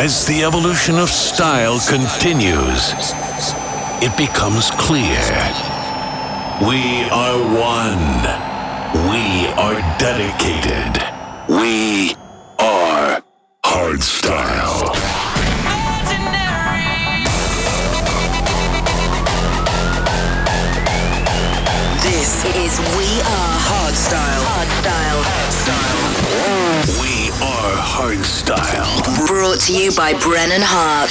As the evolution of style continues, it becomes clear. We are one. We are dedicated. We are hardstyle. This is We Are Hardstyle. Hardstyle. Hardstyle. We are hardstyle. Brought to you by Brennan Hart.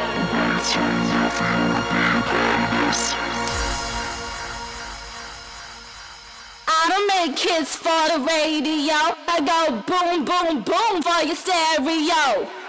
I make hits for the radio. I go boom, boom, boom for your stereo.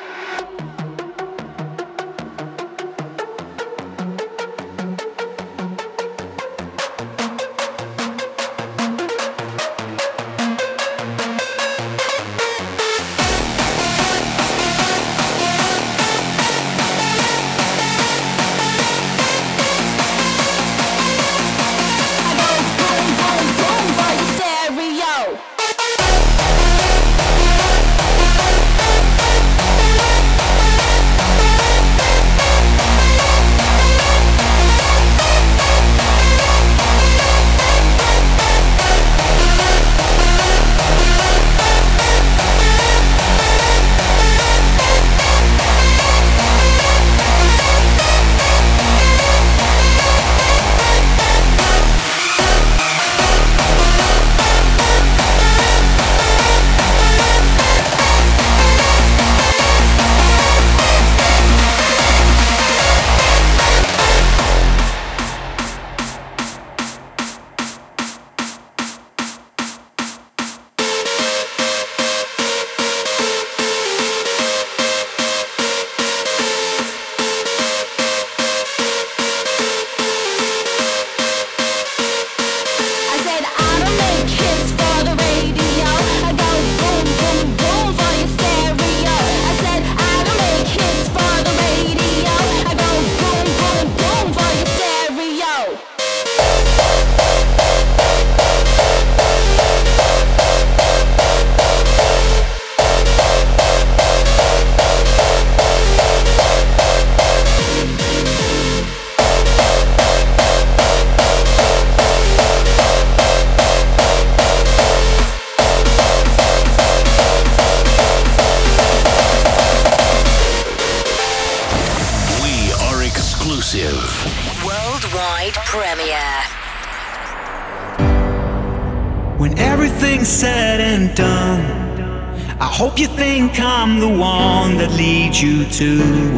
Hope you think I'm the one that leads you to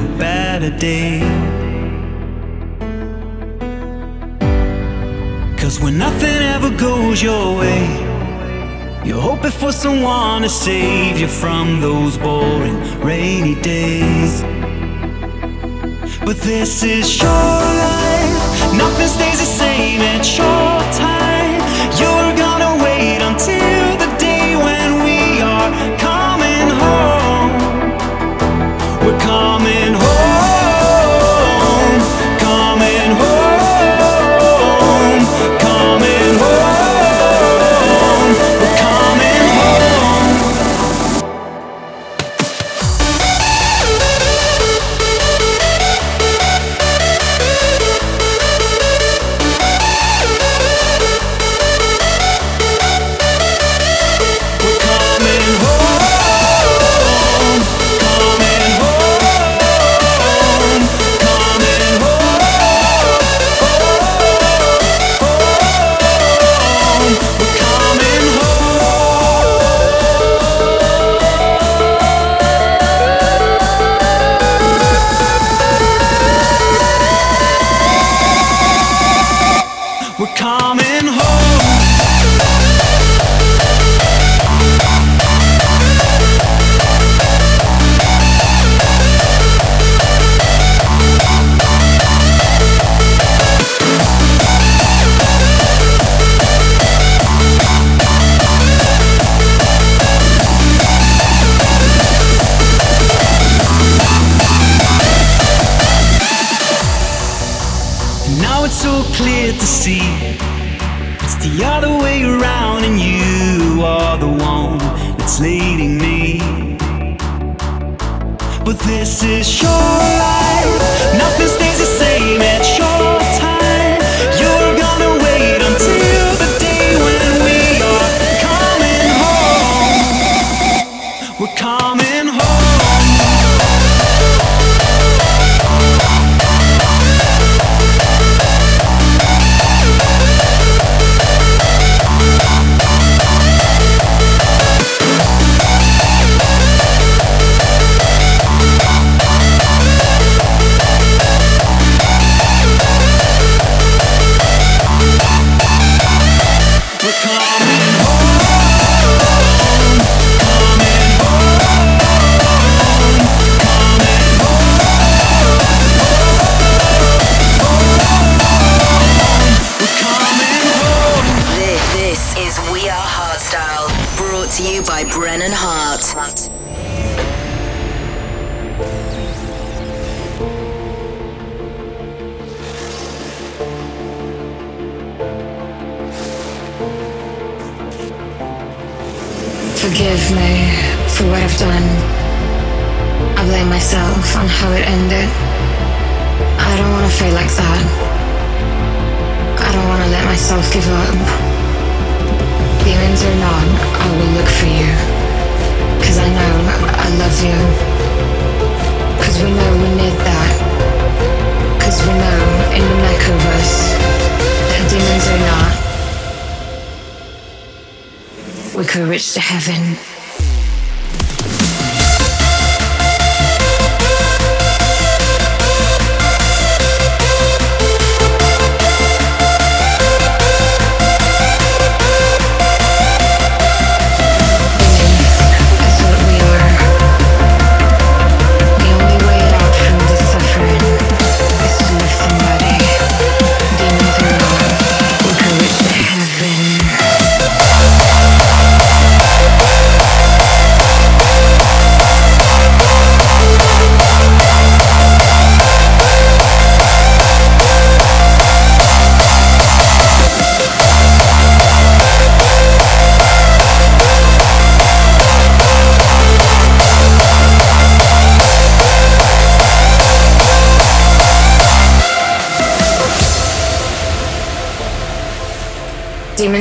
a better day. Cause when nothing ever goes your way, you're hoping for someone to save you from those boring rainy days. But this is your life, nothing stays the same at your time. You're gonna wait until we could reach to heaven.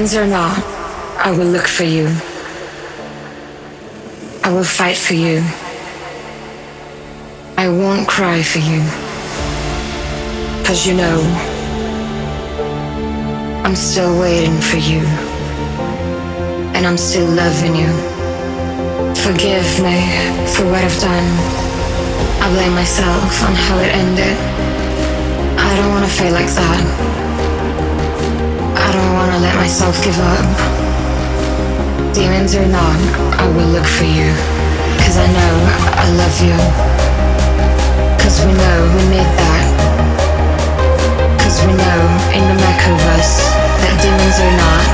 Demons or not, I will look for you. I will fight for you. I won't cry for you. Cause you know, I'm still waiting for you. And I'm still loving you. Forgive me for what I've done. I blame myself on how it ended. I don't wanna feel like that. Let myself give up. Demons or not, I will look for you. Cause I know I love you. Cause we know we need that. Cause we know in the back of us that demons or not,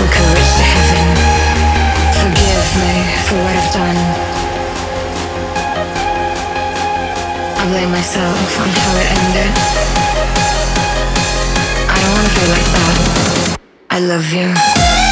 we can reach to heaven. Forgive me for what I've done. I blame myself on how it ended. I don't wanna feel like that. I love you.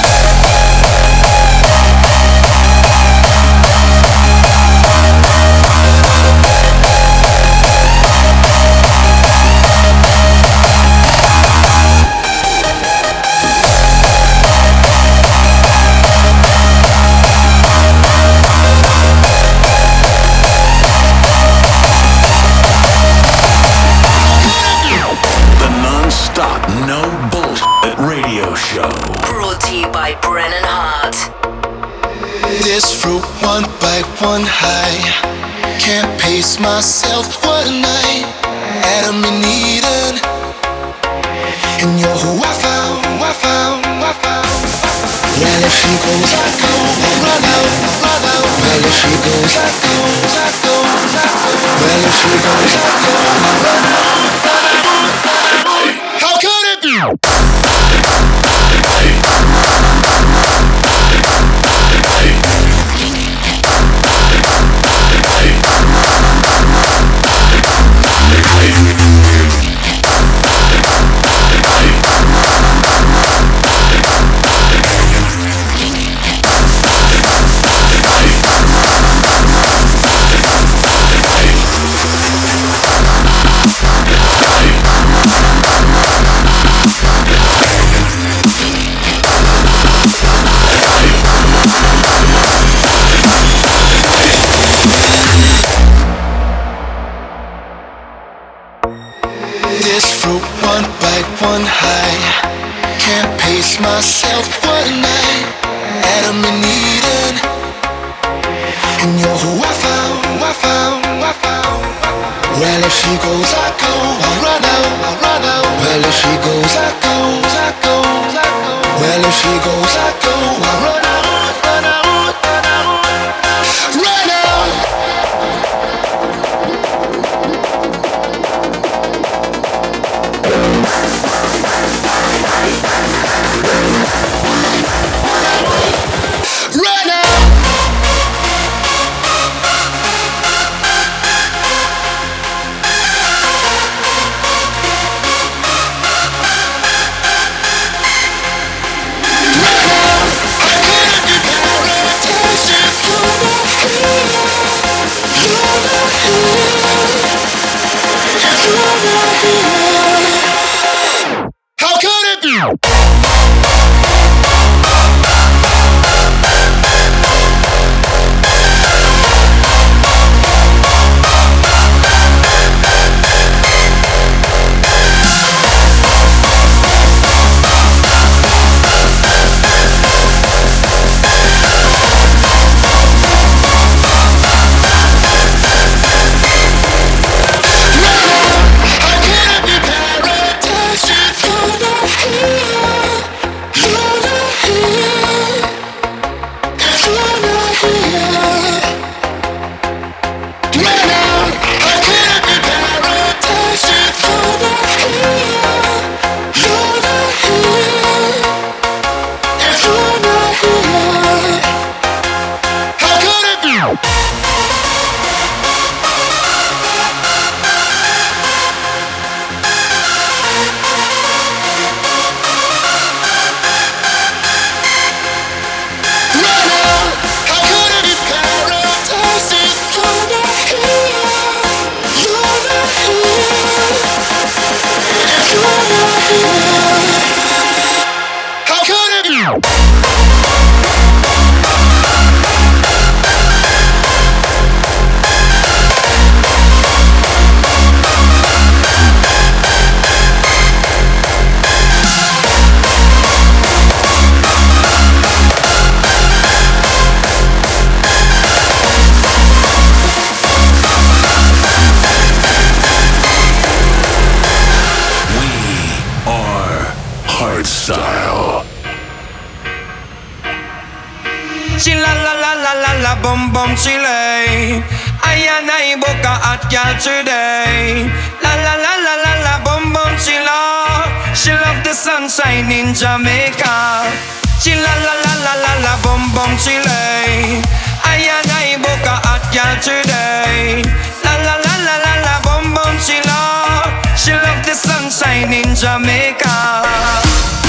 Goes, I go. Well, if he goes. Well, if he goes. How could it be? How could it be? girl today. La la la la la la, boom boom, she love. She love the sunshine in Jamaica. She la la la la la la, boom boom, she lay. I and I book a hot girl today. La la la la la la, boom boom, she love. She love the sunshine in Jamaica.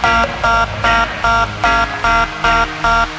Thank you.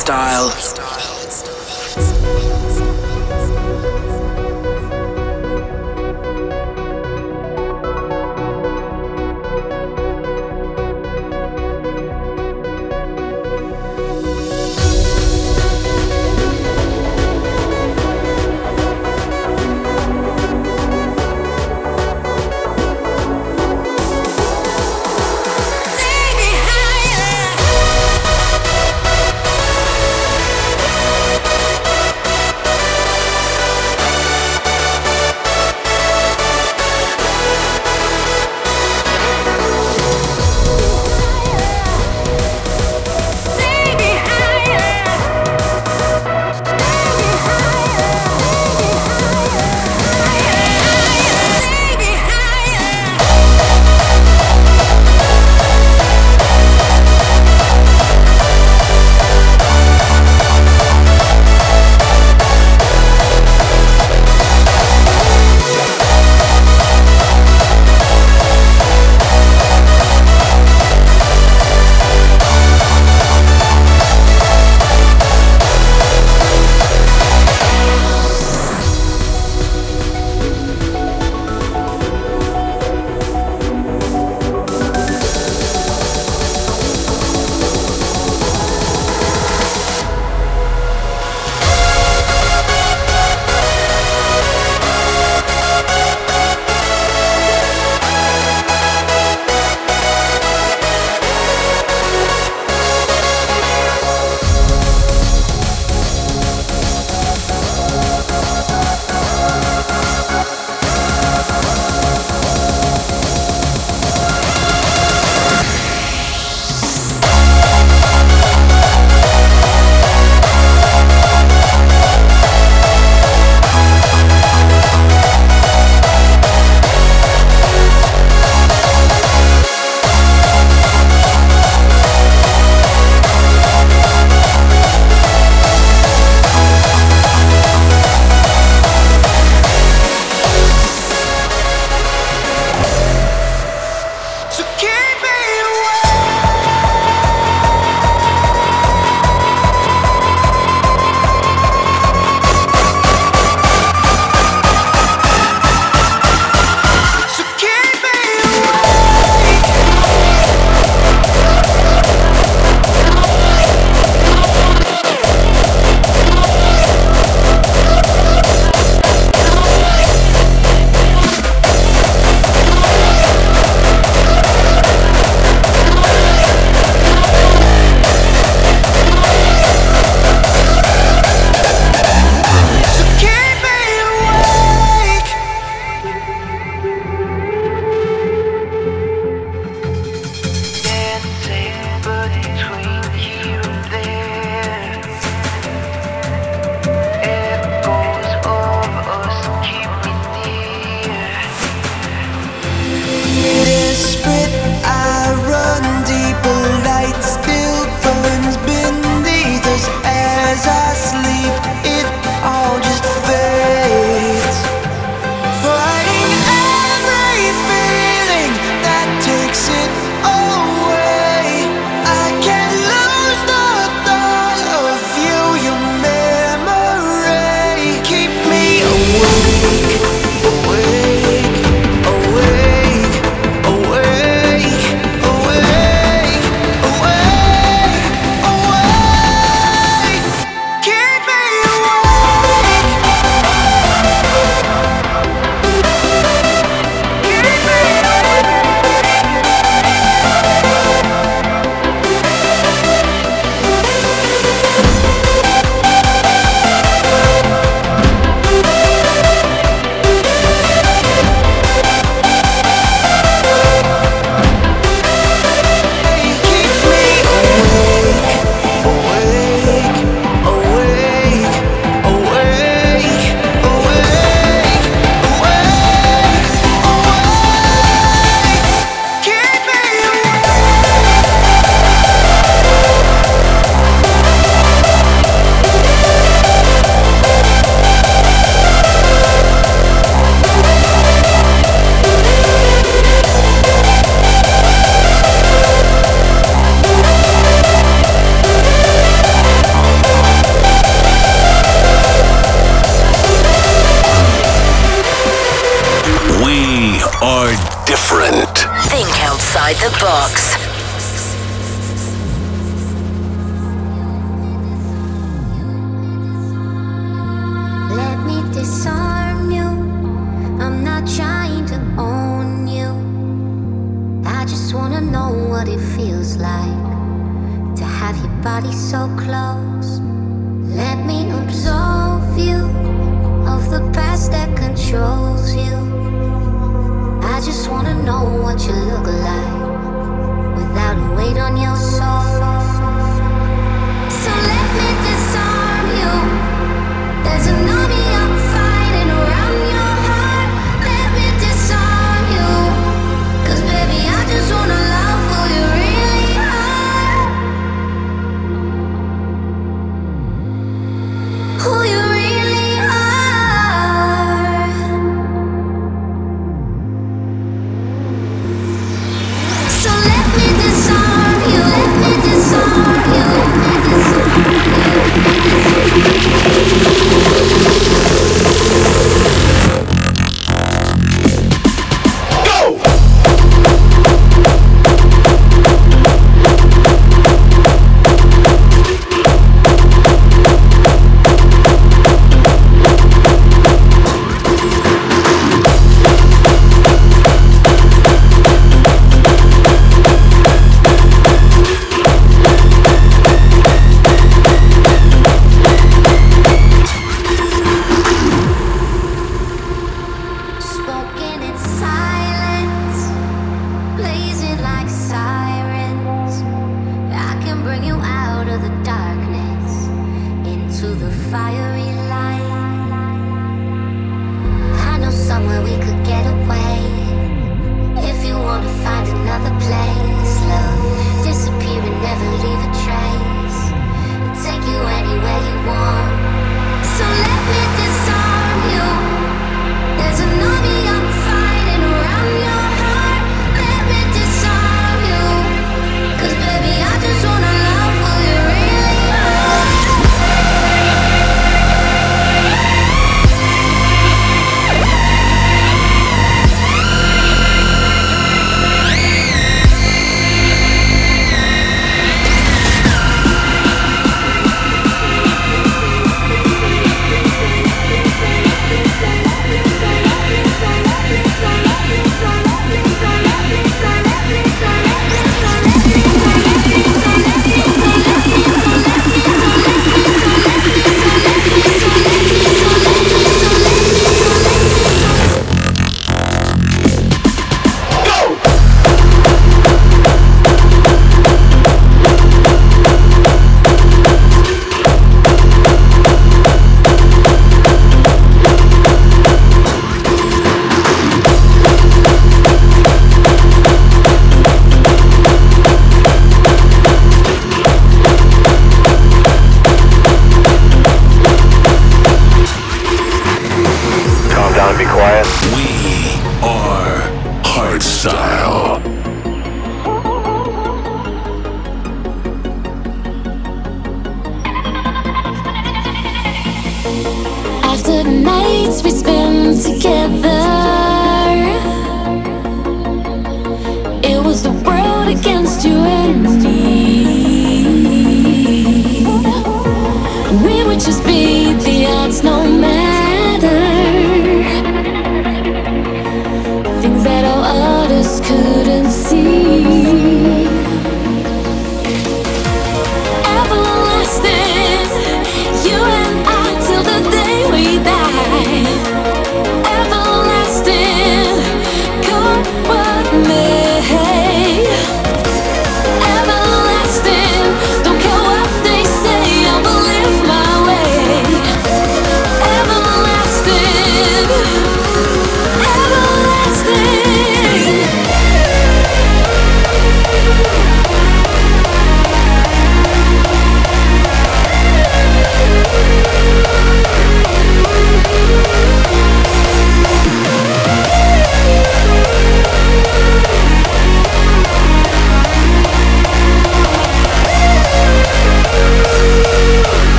style. style.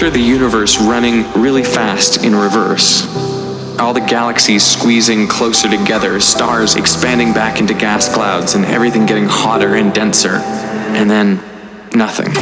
Picture the universe running really fast in reverse. All the galaxies squeezing closer together, stars expanding back into gas clouds, and everything getting hotter and denser. And then, nothing.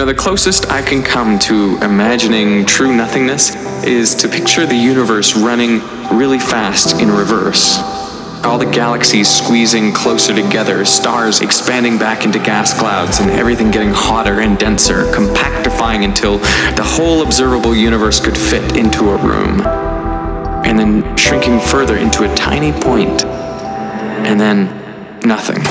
Know, the closest I can come to imagining true nothingness is to picture the universe running really fast in reverse. All the galaxies squeezing closer together, stars expanding back into gas clouds, and everything getting hotter and denser, compactifying until the whole observable universe could fit into a room. And then shrinking further into a tiny point. And then nothing.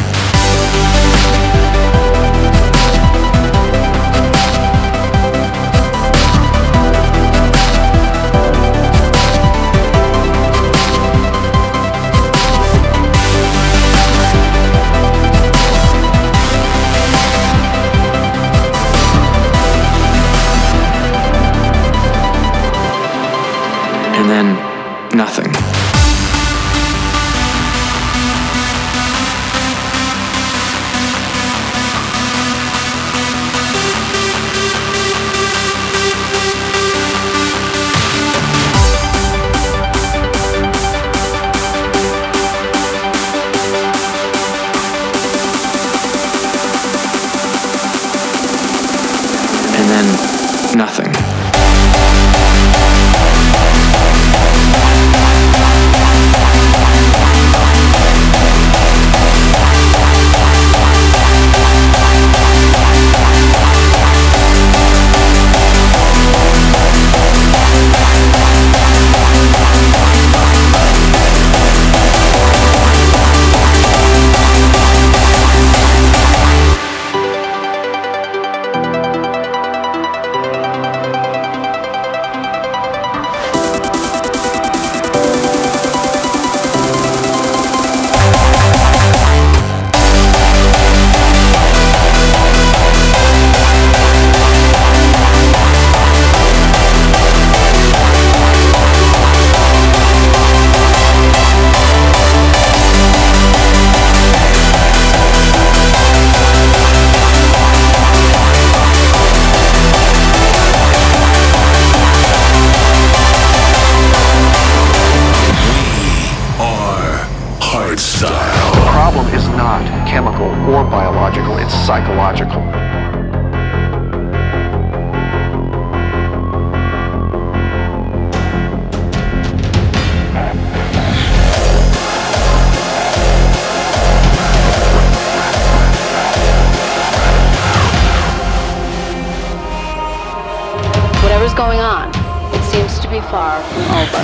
far from.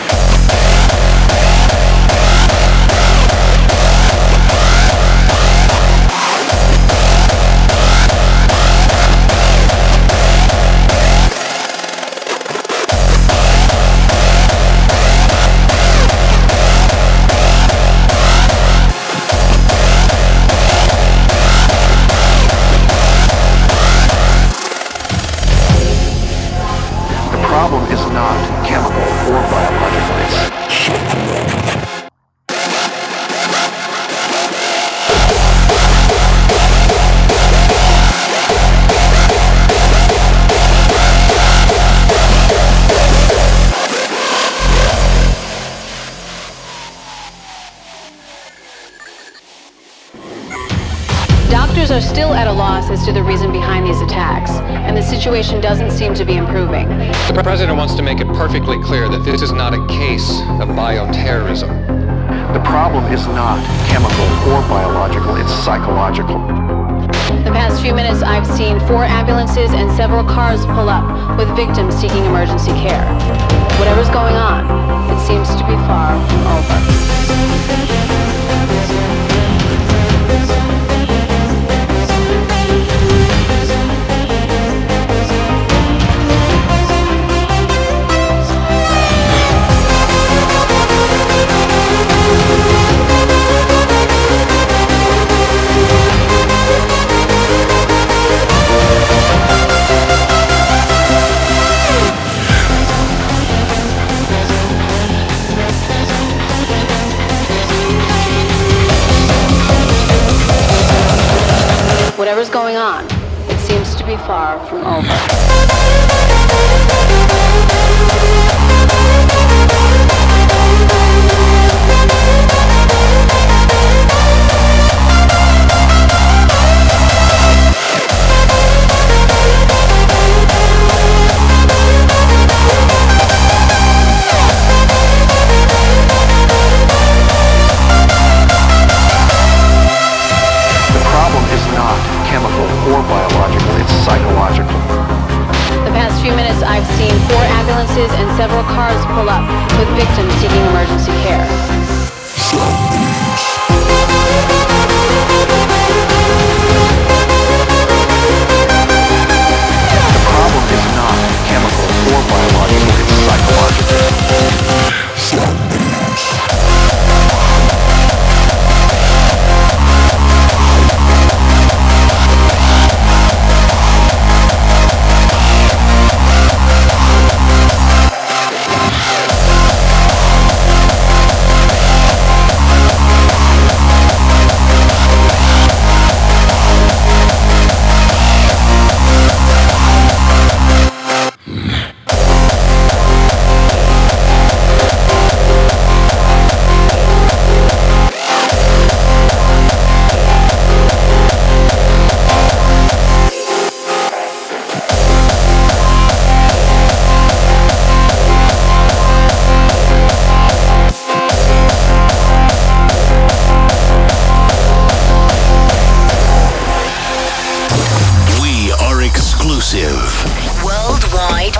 victims seeking emergency care. Whatever's going on, exclusive. Worldwide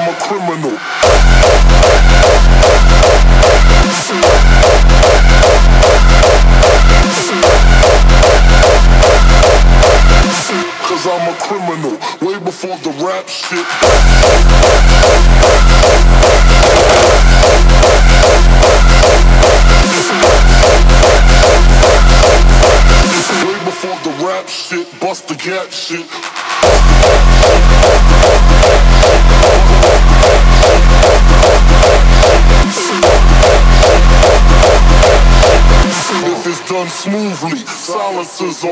I'm a criminal. Cause I'm a criminal, way before the rap shit. Way before the rap shit, bust the gap shit. This is